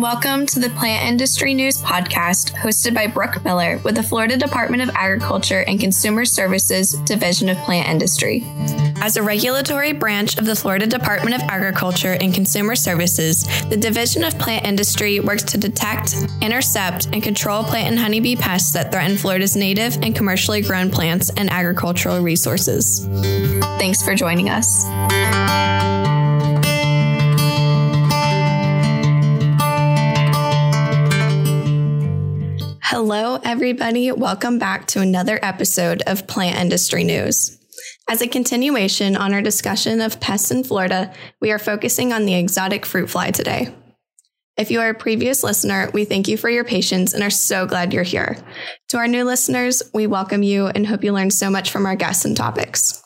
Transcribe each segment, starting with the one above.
and welcome to the Plant Industry News Podcast hosted by Brooke Miller with the Florida Department of Agriculture and Consumer Services Division of Plant Industry. As a regulatory branch of the Florida Department of Agriculture and Consumer Services, the Division of Plant Industry works to detect, intercept, and control plant and honeybee pests that threaten Florida's native and commercially grown plants and agricultural resources. Thanks for joining us. Hello, everybody. Welcome back to another episode of Plant Industry News. As a continuation on our discussion of pests in Florida, we are focusing on the exotic fruit fly today. If you are a previous listener, we thank you for your patience and are so glad you're here. To our new listeners, we welcome you and hope you learn so much from our guests and topics.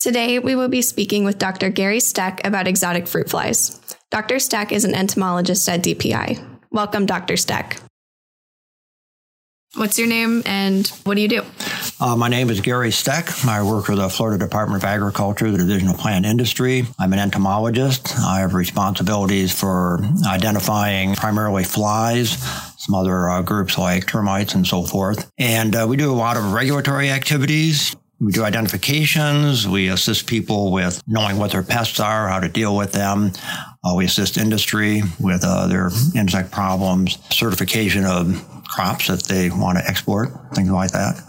Today, we will be speaking with Dr. Gary Steck about exotic fruit flies. Dr. Steck is an entomologist at DPI. Welcome, Dr. Steck. What's your name and what do you do? Uh, my name is Gary Steck. I work for the Florida Department of Agriculture, the Division of Plant Industry. I'm an entomologist. I have responsibilities for identifying primarily flies, some other uh, groups like termites and so forth. And uh, we do a lot of regulatory activities. We do identifications. We assist people with knowing what their pests are, how to deal with them. Uh, we assist industry with uh, their insect problems, certification of crops that they want to export, things like that.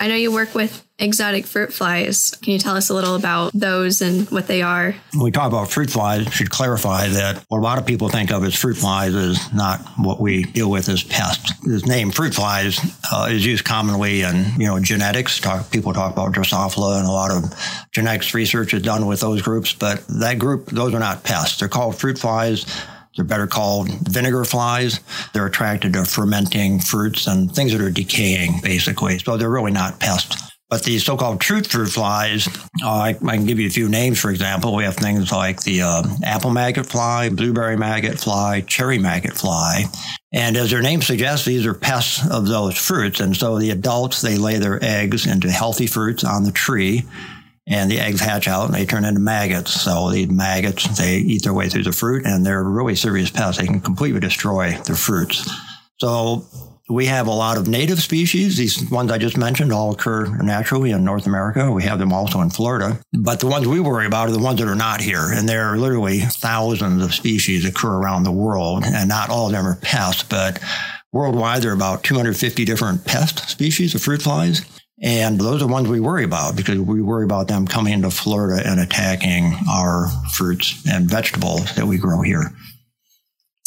I know you work with exotic fruit flies. Can you tell us a little about those and what they are? When we talk about fruit flies, should clarify that what a lot of people think of as fruit flies is not what we deal with as pests. This name, fruit flies, uh, is used commonly in you know genetics. Talk, people talk about Drosophila, and a lot of genetics research is done with those groups. But that group, those are not pests. They're called fruit flies they're better called vinegar flies. They're attracted to fermenting fruits and things that are decaying, basically. So they're really not pests. But the so-called truth fruit flies, uh, I, I, can give you a few names. For example, we have things like the uh, apple maggot fly, blueberry maggot fly, cherry maggot fly. And as their name suggests, these are pests of those fruits. And so the adults, they lay their eggs into healthy fruits on the tree and the eggs hatch out and they turn into maggots. So these maggots, they eat their way through the fruit and they're really serious pests. They can completely destroy the fruits. So we have a lot of native species. These ones I just mentioned all occur naturally in North America. We have them also in Florida. But the ones we worry about are the ones that are not here. And there are literally thousands of species that occur around the world. And not all of them are pests, but worldwide there are about 250 different pest species of fruit flies. And those are the ones we worry about because we worry about them coming into Florida and attacking our fruits and vegetables that we grow here.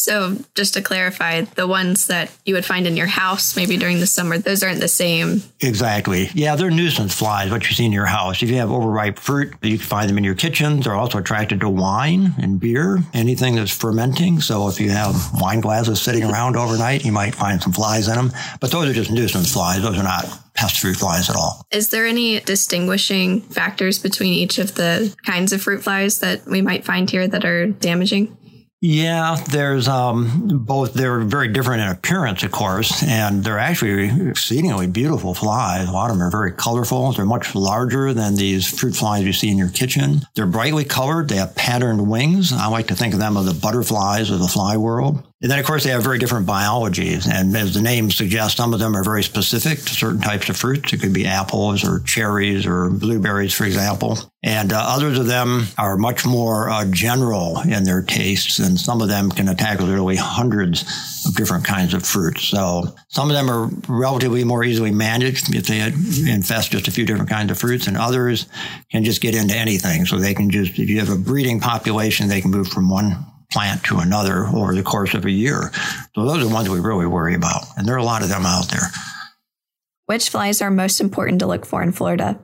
So, just to clarify, the ones that you would find in your house maybe during the summer, those aren't the same. Exactly. Yeah, they're nuisance flies, what you see in your house. If you have overripe fruit, you can find them in your kitchens. They're also attracted to wine and beer, anything that's fermenting. So, if you have wine glasses sitting around overnight, you might find some flies in them. But those are just nuisance flies. Those are not pest fruit flies at all. Is there any distinguishing factors between each of the kinds of fruit flies that we might find here that are damaging? Yeah, there's um, both. They're very different in appearance, of course, and they're actually exceedingly beautiful flies. A lot of them are very colorful. They're much larger than these fruit flies you see in your kitchen. They're brightly colored. They have patterned wings. I like to think of them as the butterflies of the fly world. And then, of course, they have very different biologies. And as the name suggests, some of them are very specific to certain types of fruits. It could be apples or cherries or blueberries, for example. And uh, others of them are much more uh, general in their tastes. And some of them can attack literally hundreds of different kinds of fruits. So some of them are relatively more easily managed if they infest just a few different kinds of fruits. And others can just get into anything. So they can just, if you have a breeding population, they can move from one plant to another over the course of a year. So those are the ones we really worry about. And there are a lot of them out there. Which flies are most important to look for in Florida?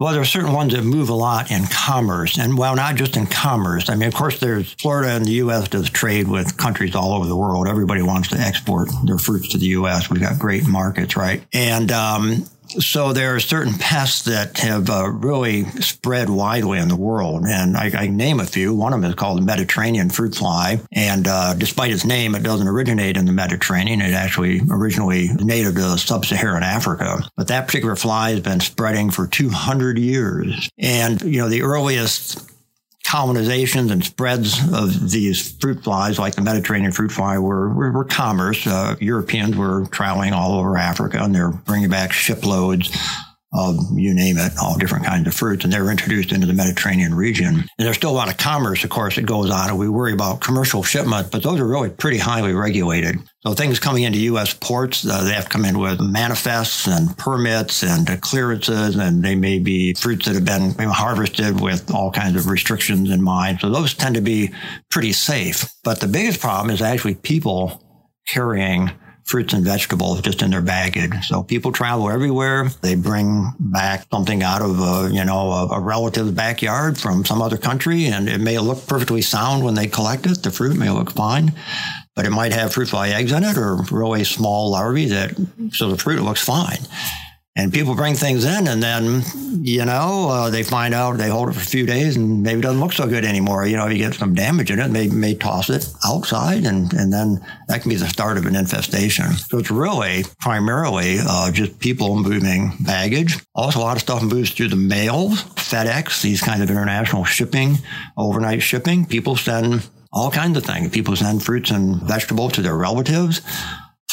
Well, there are certain ones that move a lot in commerce, and well, not just in commerce. I mean, of course, there's Florida and the U.S. does trade with countries all over the world. Everybody wants to export their fruits to the U.S. We've got great markets, right? And um, so there are certain pests that have uh, really spread widely in the world, and I, I, name a few. One of them is called the Mediterranean fruit fly, and uh, despite its name, it doesn't originate in the Mediterranean. It actually originally native to sub-Saharan Africa. But that particular fly has been spreading for 200 years, and you know the earliest colonizations and spreads of these fruit flies, like the Mediterranean fruit fly, were, were, were commerce. Uh, Europeans were traveling all over Africa and they're bringing back shiploads of you name it, all different kinds of fruits, and they're introduced into the Mediterranean region. And there's still a lot of commerce, of course, that goes on, and we worry about commercial shipments, but those are really pretty highly regulated. So things coming into U.S. ports, uh, they have to come in with manifests and permits and uh, clearances, and they may be fruits that have been harvested with all kinds of restrictions in mind. So those tend to be pretty safe. But the biggest problem is actually people carrying fruits and vegetables just in their baggage. So people travel everywhere. They bring back something out of a, you know, a, a relative's backyard from some other country and it may look perfectly sound when they collect it. The fruit may look fine, but it might have fruit fly eggs in it or really small larvae that, so the fruit looks fine. And people bring things in, and then you know uh, they find out they hold it for a few days, and maybe it doesn't look so good anymore. You know, you get some damage in it, may may toss it outside, and and then that can be the start of an infestation. So it's really primarily uh, just people moving baggage. Also, a lot of stuff moves through the mail, FedEx, these kinds of international shipping, overnight shipping. People send all kinds of things. People send fruits and vegetables to their relatives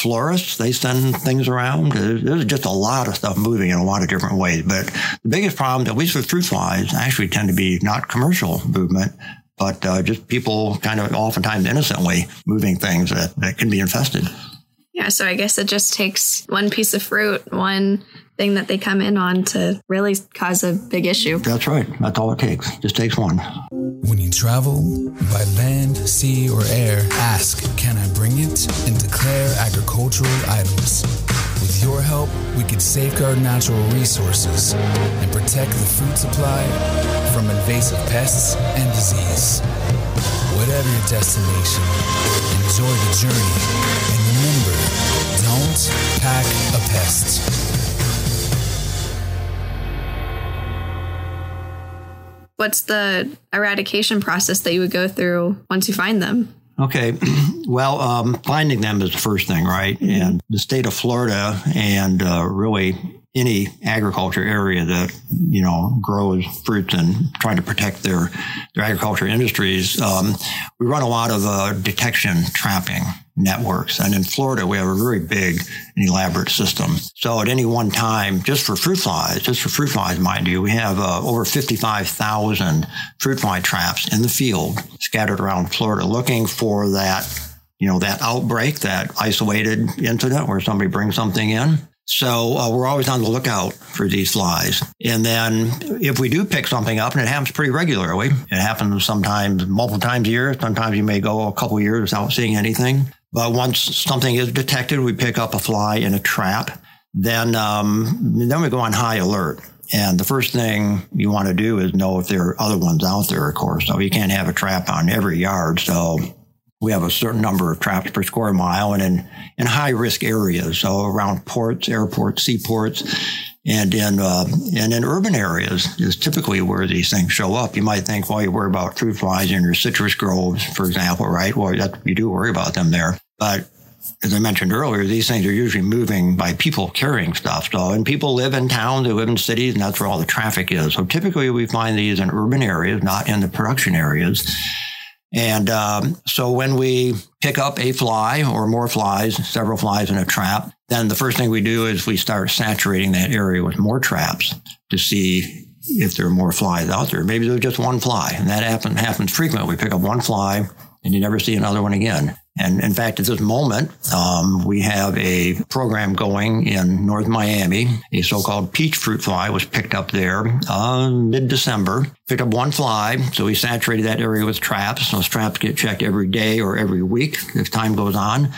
florists, they send things around. There's just a lot of stuff moving in a lot of different ways. But the biggest problem, at least with fruit flies, actually tend to be not commercial movement, but uh, just people kind of oftentimes innocently moving things that, that can be infested. Yeah, so I guess it just takes one piece of fruit, one thing that they come in on to really cause a big issue. That's right. That's all it takes. Just takes one. When you travel by land, sea, or air, ask, Can I bring it? and declare agricultural items. With your help, we could safeguard natural resources and protect the food supply from invasive pests and disease. Whatever your destination, enjoy the journey and remember don't pack a pest. What's the eradication process that you would go through once you find them? Okay. Well, um, finding them is the first thing, right? Mm-hmm. And the state of Florida and uh, really any agriculture area that you know grows fruits and trying to protect their their agriculture industries, um, we run a lot of uh, detection trapping networks. And in Florida, we have a very big and elaborate system. So at any one time, just for fruit flies, just for fruit flies, mind you, we have uh, over 55,000 fruit fly traps in the field scattered around Florida looking for that, you know, that outbreak, that isolated incident where somebody brings something in. So uh, we're always on the lookout for these flies. And then if we do pick something up, and it happens pretty regularly, it happens sometimes multiple times a year. Sometimes you may go a couple years without seeing anything. But once something is detected, we pick up a fly in a trap. Then, um, then we go on high alert. And the first thing you want to do is know if there are other ones out there, of course. So you can't have a trap on every yard. So we have a certain number of traps per square mile and in, in high risk areas. So around ports, airports, seaports, and in, uh, and in urban areas is typically where these things show up. You might think, well, you worry about fruit flies in your citrus groves, for example, right? Well, that, you do worry about them there. But as I mentioned earlier, these things are usually moving by people carrying stuff. So, and people live in towns, they live in cities, and that's where all the traffic is. So typically we find these in urban areas, not in the production areas. And um, so when we pick up a fly or more flies, several flies in a trap, then the first thing we do is we start saturating that area with more traps to see if there are more flies out there. Maybe there's just one fly, and that happen, happens frequently. We pick up one fly and you never see another one again. And in fact, at this moment, um, we have a program going in North Miami. A so-called peach fruit fly was picked up there uh, mid-December. Picked up one fly, so we saturated that area with traps. Those traps get checked every day or every week if time goes on.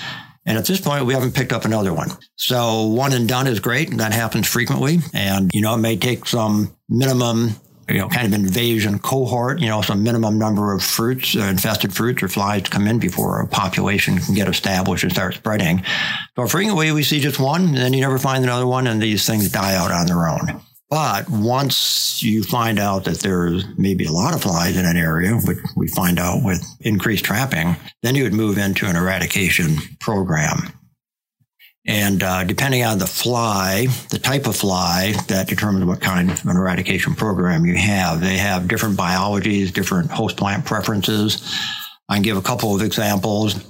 And at this point, we haven't picked up another one. So one and done is great. That happens frequently. And, you know, it may take some minimum you know, kind of invasion cohort, you know, some minimum number of fruits, uh, infested fruits or flies to come in before a population can get established and start spreading. So frequently we see just one, and then you never find another one, and these things die out on their own. But once you find out that there's maybe a lot of flies in an area, which we find out with increased trapping, then you would move into an eradication program. And uh, depending on the fly, the type of fly, that determines what kind of an eradication program you have. They have different biologies, different host plant preferences. I can give a couple of examples.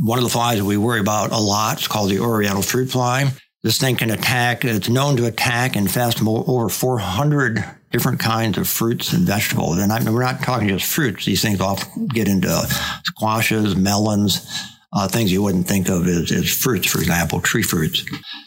One of the flies that we worry about a lot is called the Oriental fruit fly. This thing can attack, it's known to attack and infest over 400 different kinds of fruits and vegetables. And I we're not talking just fruits. These things often get into squashes, melons, uh, things you wouldn't think of as, as, fruits, for example, tree fruits.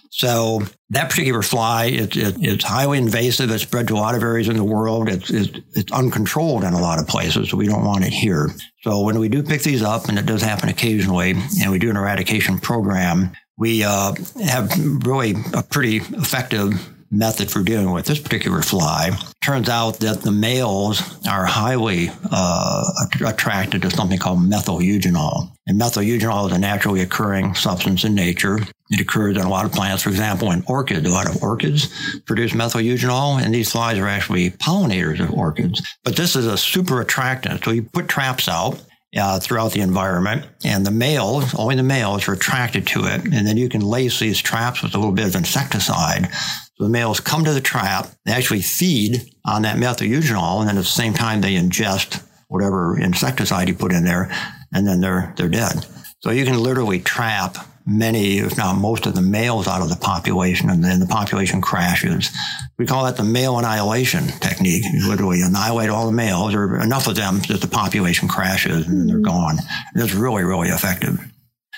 So that particular fly, it, it, it's highly invasive. It's spread to a lot of areas in the world. It's, it's, it's uncontrolled in a lot of places, so we don't want it here. So when we do pick these up, and it does happen occasionally, and we do an eradication program, we uh, have really a pretty effective method for dealing with this particular fly. Turns out that the males are highly uh, attracted to something called methyl-eugenol. And methyl-eugenol is a naturally occurring substance in nature. It occurs in a lot of plants. For example, in orchids, a lot of orchids produce methyl-eugenol, and these flies are actually pollinators of orchids. But this is a super attractant. So you put traps out, uh, throughout the environment. And the males, only the males are attracted to it. And then you can lace these traps with a little bit of insecticide. So the males come to the trap, they actually feed on that methyl-eugenol, and then at the same time they ingest whatever insecticide you put in there, and then they're they're dead. So you can literally trap many, if not most of the males out of the population and then the population crashes. We call that the male annihilation technique. You literally annihilate all the males or enough of them that the population crashes and they're hmm. gone. And it's really, really effective.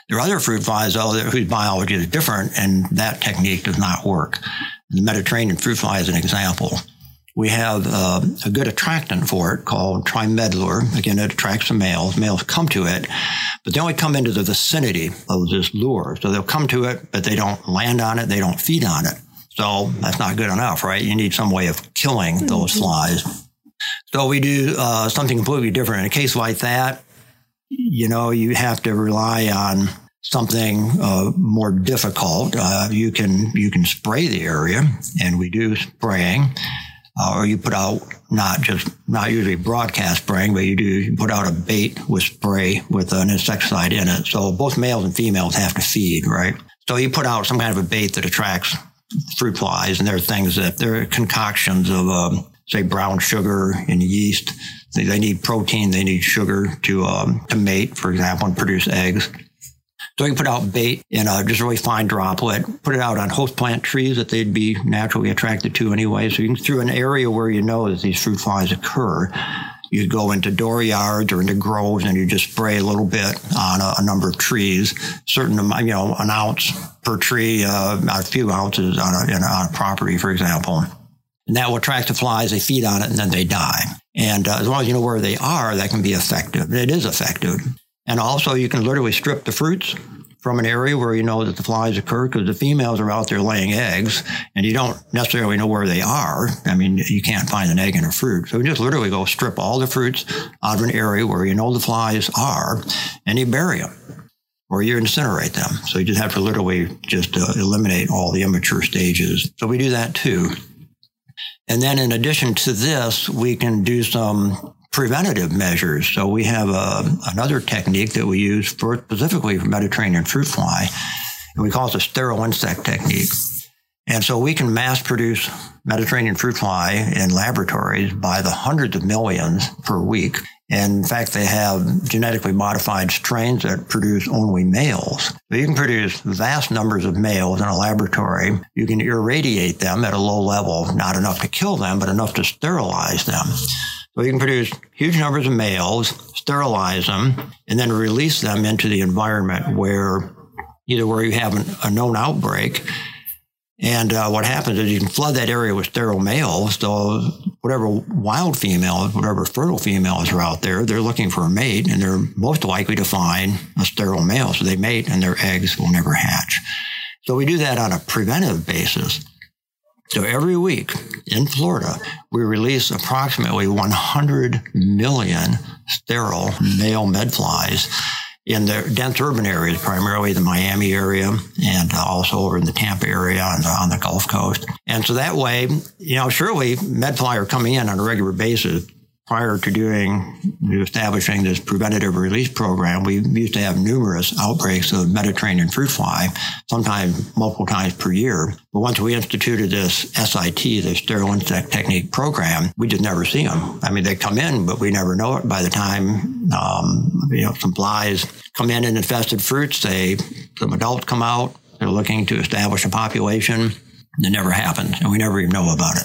There are other fruit flies, though, whose biology is different, and that technique does not work. The Mediterranean fruit fly is an example we have uh, a good attractant for it called trimedlure. Again, it attracts the males. Males come to it, but they only come into the vicinity of this lure. So they'll come to it, but they don't land on it. They don't feed on it. So that's not good enough, right? You need some way of killing mm-hmm. those flies. So we do uh, something completely different. In a case like that, you know, you have to rely on something uh, more difficult. Uh, you can you can spray the area, and we do spraying uh, or you put out not just not usually broadcast spraying, but you do you put out a bait with spray with an insecticide in it. So both males and females have to feed, right? So you put out some kind of a bait that attracts fruit flies, and there are things that there are concoctions of um, say brown sugar and yeast. They, need protein, they need sugar to um, to mate, for example, and produce eggs. So you put out bait in a just really fine droplet, put it out on host plant trees that they'd be naturally attracted to anyway. So you can through an area where you know that these fruit flies occur. You'd go into dooryards or into groves and you just spray a little bit on a, a number of trees, certain, you know, an ounce per tree, uh, a few ounces on a, on a property, for example. And that will attract the flies. They feed on it and then they die. And uh, as long as you know where they are, that can be effective. It is effective. And also, you can literally strip the fruits from an area where you know that the flies occur because the females are out there laying eggs and you don't necessarily know where they are. I mean, you can't find an egg in a fruit. So you just literally go strip all the fruits out of an area where you know the flies are and you bury them or you incinerate them. So you just have to literally just uh, eliminate all the immature stages. So we do that too. And then in addition to this, we can do some preventative measures. So we have a, uh, another technique that we use for specifically for Mediterranean fruit fly. And we call it the sterile insect technique. And so we can mass produce Mediterranean fruit fly in laboratories by the hundreds of millions per week. And in fact, they have genetically modified strains that produce only males. So you can produce vast numbers of males in a laboratory. You can irradiate them at a low level, not enough to kill them, but enough to sterilize them. So you can produce huge numbers of males, sterilize them, and then release them into the environment where either where you have an, a known outbreak. And uh, what happens is you can flood that area with sterile males. So whatever wild females, whatever fertile females are out there, they're looking for a mate, and they're most likely to find a sterile male. So they mate, and their eggs will never hatch. So we do that on a preventive basis. So every week in Florida, we release approximately 100 million sterile male medflies in the dense urban areas, primarily the Miami area and also over in the Tampa area on the, on the Gulf Coast. And so that way, you know, surely medfly are coming in on a regular basis prior to doing establishing this preventative release program, we used to have numerous outbreaks of Mediterranean fruit fly, sometimes multiple times per year. But once we instituted this SIT, the sterile insect technique program, we just never see them. I mean, they come in, but we never know it. By the time um, you know some flies come in and infested fruits, they some adults come out. They're looking to establish a population. It never happens, and we never even know about it.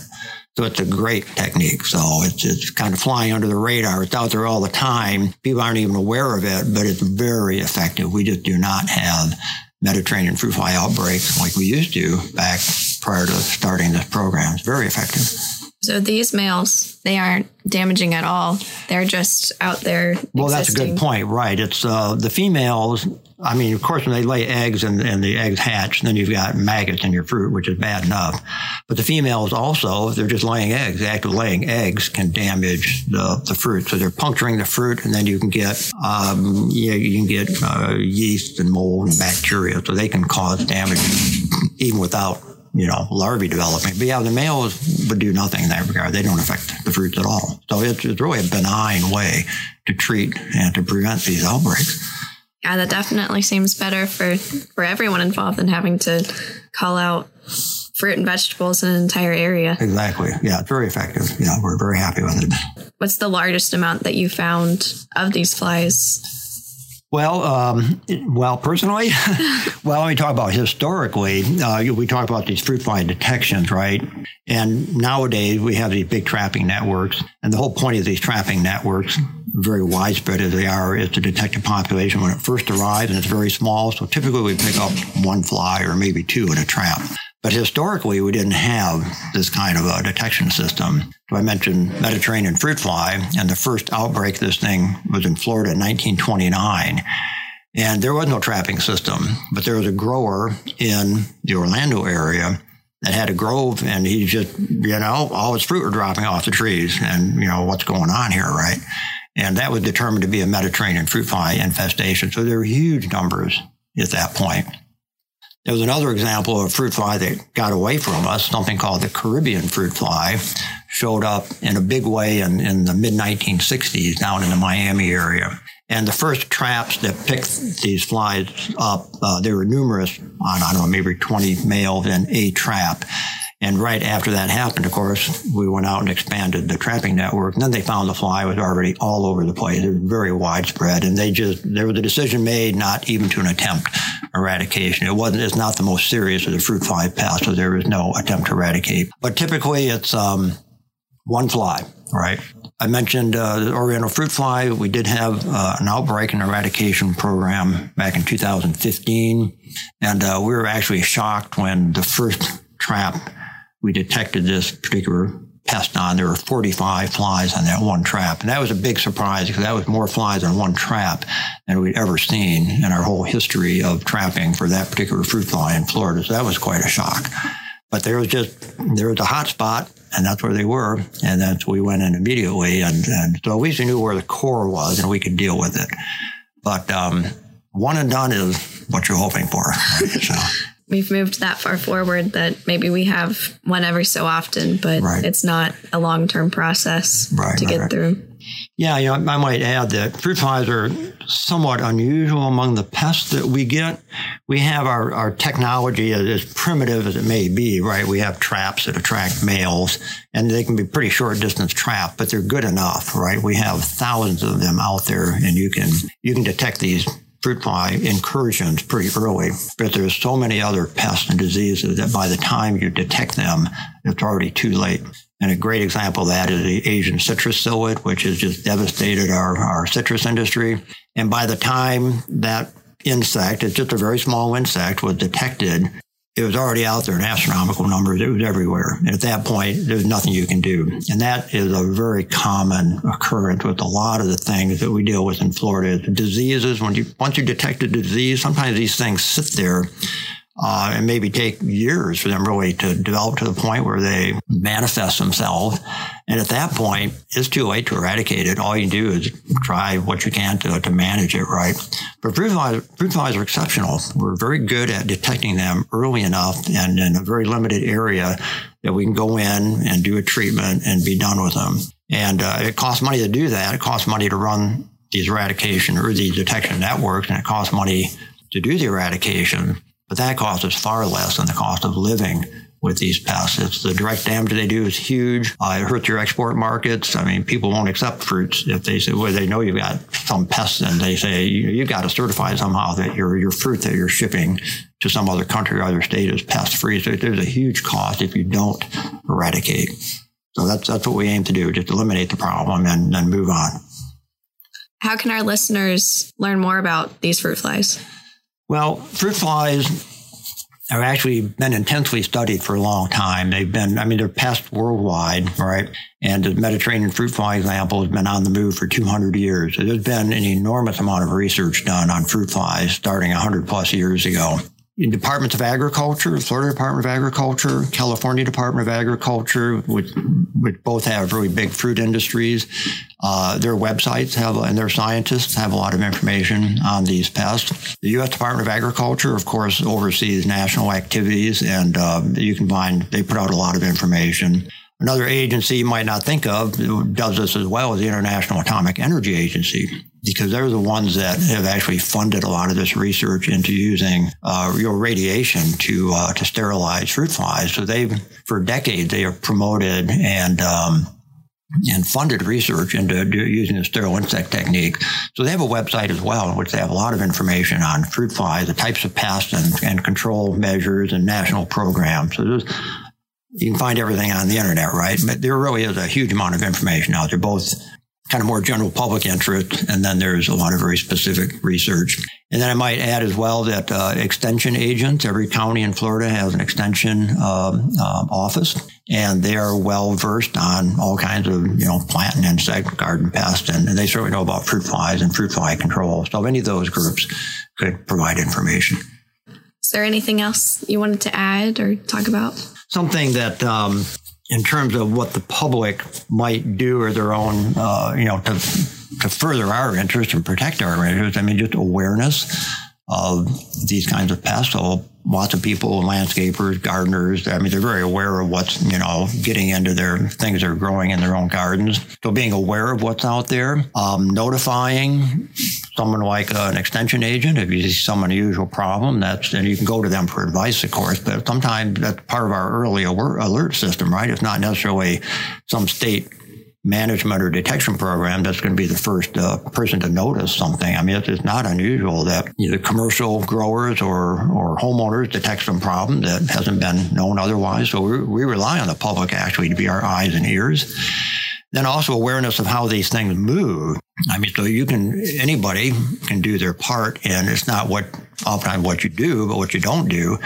So it's a great technique. So it's, it's kind of flying under the radar. It's out there all the time. People aren't even aware of it, but it's very effective. We just do not have Mediterranean fruit fly outbreaks like we used to back prior to starting this program. It's very effective. So these males, they aren't damaging at all. They're just out there. Well, that's a good point, right? It's uh, the females. I mean, of course, when they lay eggs and, and the eggs hatch, then you've got maggots in your fruit, which is bad enough. But the females also, they're just laying eggs. The act of laying eggs can damage the, the fruit. So they're puncturing the fruit, and then you can get um, you, you can get uh, yeast and mold and bacteria. So they can cause damage even without you know, larvae developing. But yeah, the males would do nothing in that regard. They don't affect the fruits at all. So it's, it's really a benign way to treat and to prevent these outbreaks. Yeah, that definitely seems better for, for everyone involved than having to call out fruit and vegetables in an entire area. Exactly. Yeah, it's very effective. Yeah, we're very happy with it. What's the largest amount that you found of these flies? Well, um, well, personally, well, let me talk about historically. Uh, we talk about these fruit fly detections, right? And nowadays we have these big trapping networks, and the whole point of these trapping networks, very widespread as they are, is to detect a population when it first arrives, and it's very small. So typically we pick up one fly or maybe two in a trap. But historically, we didn't have this kind of a detection system. So I mentioned Mediterranean fruit fly, and the first outbreak of this thing was in Florida in 1929. And there was no trapping system, but there was a grower in the Orlando area that had a grove, and he just, you know, all his fruit were dropping off the trees, and, you know, what's going on here, right? And that was determined to be a Mediterranean fruit fly infestation. So there were huge numbers at that point. There was another example of a fruit fly that got away from us, something called the Caribbean fruit fly, showed up in a big way in, in the mid 1960s down in the Miami area. And the first traps that picked these flies up, uh, there were numerous, I don't know, maybe 20 males in a trap. And right after that happened, of course, we went out and expanded the trapping network. And then they found the fly was already all over the place. It was very widespread. And they just, there was a decision made not even to an attempt eradication. It wasn't, it's not the most serious of the fruit fly pests, so there was no attempt to eradicate. But typically it's, um, one fly, right? I mentioned uh, the Oriental fruit fly. We did have uh, an outbreak and eradication program back in 2015. And uh, we were actually shocked when the first trap we detected this particular pest on. There were 45 flies on that one trap. And that was a big surprise because that was more flies on one trap than we'd ever seen in our whole history of trapping for that particular fruit fly in Florida. So that was quite a shock. But there was just, there was a hot spot and that's where they were. And that's, we went in immediately. And, and so at least we knew where the core was and we could deal with it. But, um, one and done is what you're hoping for. Right? So we've moved that far forward that maybe we have one every so often, but right. it's not a long term process right, to get right. through. Yeah, you know, I might add that fruit flies are somewhat unusual among the pests that we get. We have our, our technology as primitive as it may be, right? We have traps that attract males and they can be pretty short distance trap, but they're good enough, right? We have thousands of them out there and you can, you can detect these fruit fly incursions pretty early, but there's so many other pests and diseases that by the time you detect them, it's already too late. And a great example of that is the Asian citrus psyllid, which has just devastated our, our citrus industry. And by the time that insect, it's just a very small insect, was detected, it was already out there in astronomical numbers. It was everywhere. And at that point, there's nothing you can do. And that is a very common occurrence with a lot of the things that we deal with in Florida. The Diseases, when you, once you detect a disease, sometimes these things sit there uh, and maybe take years for them really to develop to the point where they manifest themselves. And at that point, it's too late to eradicate it. All you do is try what you can to, to manage it, right? But fruit flies, fruit flies are exceptional. We're very good at detecting them early enough and in a very limited area that we can go in and do a treatment and be done with them. And uh, it costs money to do that. It costs money to run these eradication or these detection networks, and it costs money to do the eradication. But that cost is far less than the cost of living with these pests. The direct damage they do is huge. Uh, it hurts your export markets. I mean, people won't accept fruits if they say, well, they know you've got some pests and they say, you, you've got to certify somehow that your, your fruit that you're shipping to some other country or other state is pest free. So there's a huge cost if you don't eradicate. So that's, that's what we aim to do, just eliminate the problem and then move on. How can our listeners learn more about these fruit flies? Well, fruit flies have actually been intensely studied for a long time. They've been, I mean, they're pests worldwide, right? And the Mediterranean fruit fly example has been on the move for 200 years. So there's been an enormous amount of research done on fruit flies starting 100 plus years ago in departments of agriculture, Florida Department of Agriculture, California Department of Agriculture, which, which both have really big fruit industries. Uh, their websites have, and their scientists have a lot of information on these pests. The U.S. Department of Agriculture, of course, oversees national activities, and uh, you can find they put out a lot of information. Another agency you might not think of does this as well as the International Atomic Energy Agency because they're the ones that have actually funded a lot of this research into using uh, real radiation to uh, to sterilize fruit flies. So they've for decades they have promoted and um, and funded research into using the sterile insect technique. So they have a website as well in which they have a lot of information on fruit flies, the types of pests and, and control measures and national programs. So there's you can find everything on the internet, right? But there really is a huge amount of information out there, both kind of more general public interest, and then there's a lot of very specific research. And then I might add as well that uh, extension agents, every county in Florida has an extension um, um, office, and they are well versed on all kinds of you know plant and insect garden pests, and, and they certainly know about fruit flies and fruit fly control. So any of those groups could provide information. Is there anything else you wanted to add or talk about? Something that um, in terms of what the public might do or their own, uh, you know, to, to further our interest and protect our interests. I mean, just awareness of these kinds of pests. So lots of people, landscapers, gardeners, I mean, they're very aware of what's, you know, getting into their things they're growing in their own gardens. So being aware of what's out there, um, notifying someone like an extension agent if you see some unusual problem. That's and you can go to them for advice, of course. But sometimes that's part of our early alert system, right? It's not necessarily some state management or detection program that's going to be the first uh, person to notice something. I mean, it's, it's not unusual that either commercial growers or, or homeowners detect some problem that hasn't been known otherwise. So we, we rely on the public actually to be our eyes and ears. Then also awareness of how these things move. I mean, so you can, anybody can do their part and it's not what, oftentimes what you do, but what you don't do.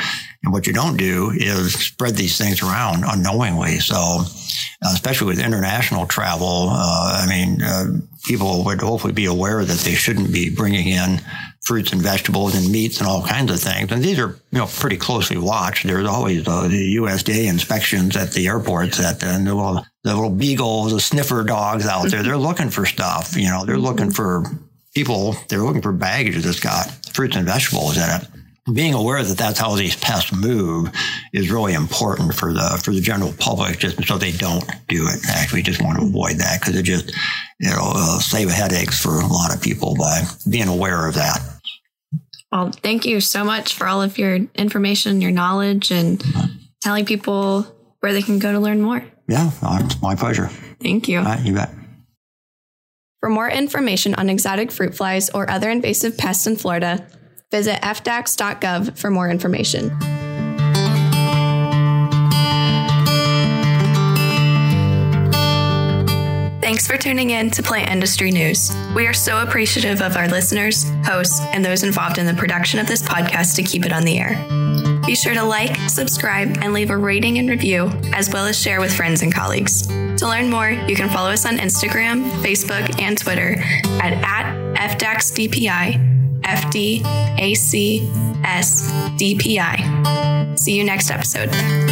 And what you don't do is spread these things around unknowingly. So, uh, especially with international travel, uh, I mean, uh, people would hopefully be aware that they shouldn't be bringing in fruits and vegetables and meats and all kinds of things. And these are, you know, pretty closely watched. There's always uh, the USDA inspections at the airports that, and little, the little beagles, the sniffer dogs out there, they're mm-hmm. looking for stuff. You know, they're looking mm-hmm. for people, they're looking for baggage that's got fruits and vegetables in it being aware that that's how these pests move is really important for the for the general public, just so they don't do it. Actually, just want to avoid that because it just you know uh, save headaches for a lot of people by being aware of that. Well, thank you so much for all of your information, your knowledge, and mm-hmm. telling people where they can go to learn more. Yeah, uh, it's my pleasure. Thank you. Uh, you bet. For more information on exotic fruit flies or other invasive pests in Florida Visit fdacs.gov for more information. Thanks for tuning in to Plant Industry News. We are so appreciative of our listeners, hosts, and those involved in the production of this podcast to keep it on the air. Be sure to like, subscribe, and leave a rating and review, as well as share with friends and colleagues. To learn more, you can follow us on Instagram, Facebook, and Twitter at, at FDACSDPI FDACSDPI. See you next episode.